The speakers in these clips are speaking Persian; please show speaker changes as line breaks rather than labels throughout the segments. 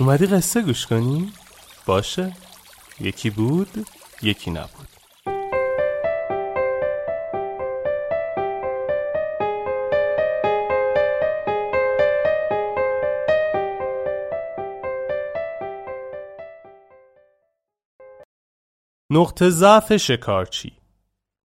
اومدی قصه گوش کنی؟ باشه. یکی بود یکی نبود. نقطه ضعف شکارچی.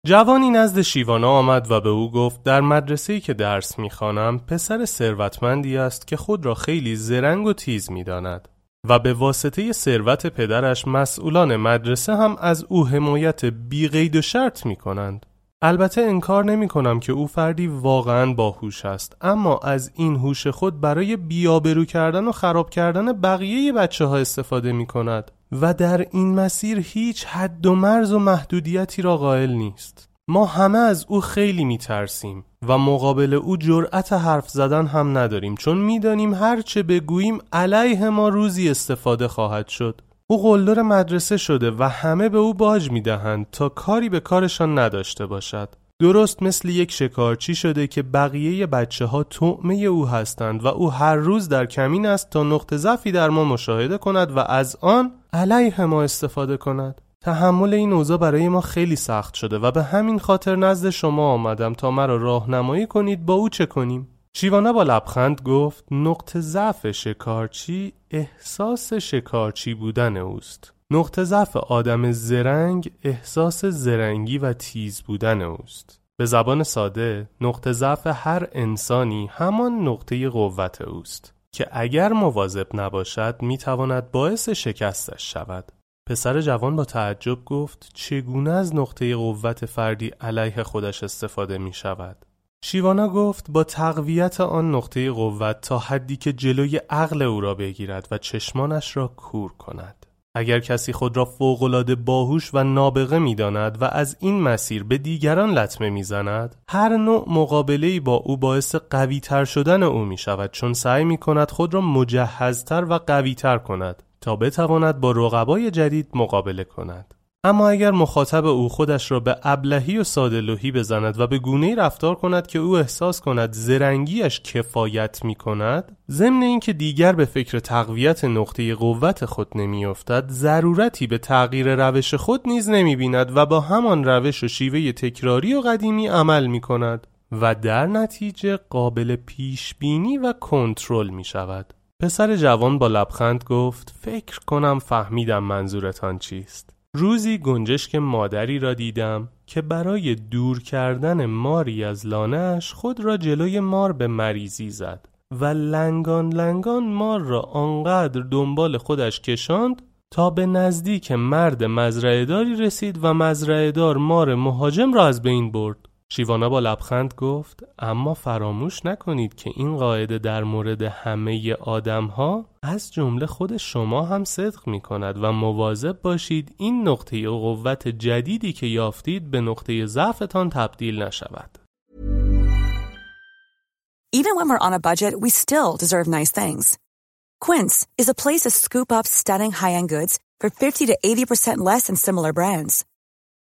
جوانی نزد شیوانا آمد و به او گفت در مدرسه‌ای که درس می‌خوانم پسر ثروتمندی است که خود را خیلی زرنگ و تیز می‌داند و به واسطه ثروت پدرش مسئولان مدرسه هم از او حمایت بی قید و شرط می کنند. البته انکار نمی کنم که او فردی واقعا باهوش است اما از این هوش خود برای بیابرو کردن و خراب کردن بقیه بچه ها استفاده می کند و در این مسیر هیچ حد و مرز و محدودیتی را قائل نیست. ما همه از او خیلی می ترسیم و مقابل او جرأت حرف زدن هم نداریم چون می‌دانیم هر چه بگوییم علیه ما روزی استفاده خواهد شد. او قلدر مدرسه شده و همه به او باج می دهند تا کاری به کارشان نداشته باشد. درست مثل یک شکارچی شده که بقیه بچه ها طعمه او هستند و او هر روز در کمین است تا نقطه ضعفی در ما مشاهده کند و از آن علیه ما استفاده کند. تحمل این اوضاع برای ما خیلی سخت شده و به همین خاطر نزد شما آمدم تا مرا راهنمایی کنید با او چه کنیم. شیوانا با لبخند گفت نقطه ضعف شکارچی احساس شکارچی بودن اوست. نقطه ضعف آدم زرنگ احساس زرنگی و تیز بودن اوست. به زبان ساده نقطه ضعف هر انسانی همان نقطه قوت اوست. که اگر مواظب نباشد می‌تواند باعث شکستش شود پسر جوان با تعجب گفت چگونه از نقطه قوت فردی علیه خودش استفاده می شود؟ شیوانا گفت با تقویت آن نقطه قوت تا حدی که جلوی عقل او را بگیرد و چشمانش را کور کند. اگر کسی خود را فوقالعاده باهوش و نابغه می‌داند و از این مسیر به دیگران لطمه می‌زند هر نوع مقابله با او باعث قوی تر شدن او می شود چون سعی می کند خود را مجهزتر و قوی تر کند تا بتواند با رقبای جدید مقابله کند. اما اگر مخاطب او خودش را به ابلهی و سادلوهی بزند و به گونه رفتار کند که او احساس کند زرنگیش کفایت می کند ضمن اینکه دیگر به فکر تقویت نقطه قوت خود نمیافتد ضرورتی به تغییر روش خود نیز نمی بیند و با همان روش و شیوه تکراری و قدیمی عمل می کند و در نتیجه قابل پیش بینی و کنترل می شود پسر جوان با لبخند گفت فکر کنم فهمیدم منظورتان چیست. روزی گنجشک مادری را دیدم که برای دور کردن ماری از لانهش خود را جلوی مار به مریضی زد و لنگان لنگان مار را آنقدر دنبال خودش کشاند تا به نزدیک مرد مزرعهداری رسید و مزرعهدار مار مهاجم را از بین برد. شیوانا با لبخند گفت اما فراموش نکنید که این قاعده در مورد همه آدم ها از جمله خود شما هم صدق می کند و مواظب باشید این نقطه قوت جدیدی که یافتید به نقطه ضعفتان تبدیل نشود.
Even when we're on a budget, we still deserve nice things. Quince is a place to scoop up stunning high-end goods for 50 to 80% less than similar brands.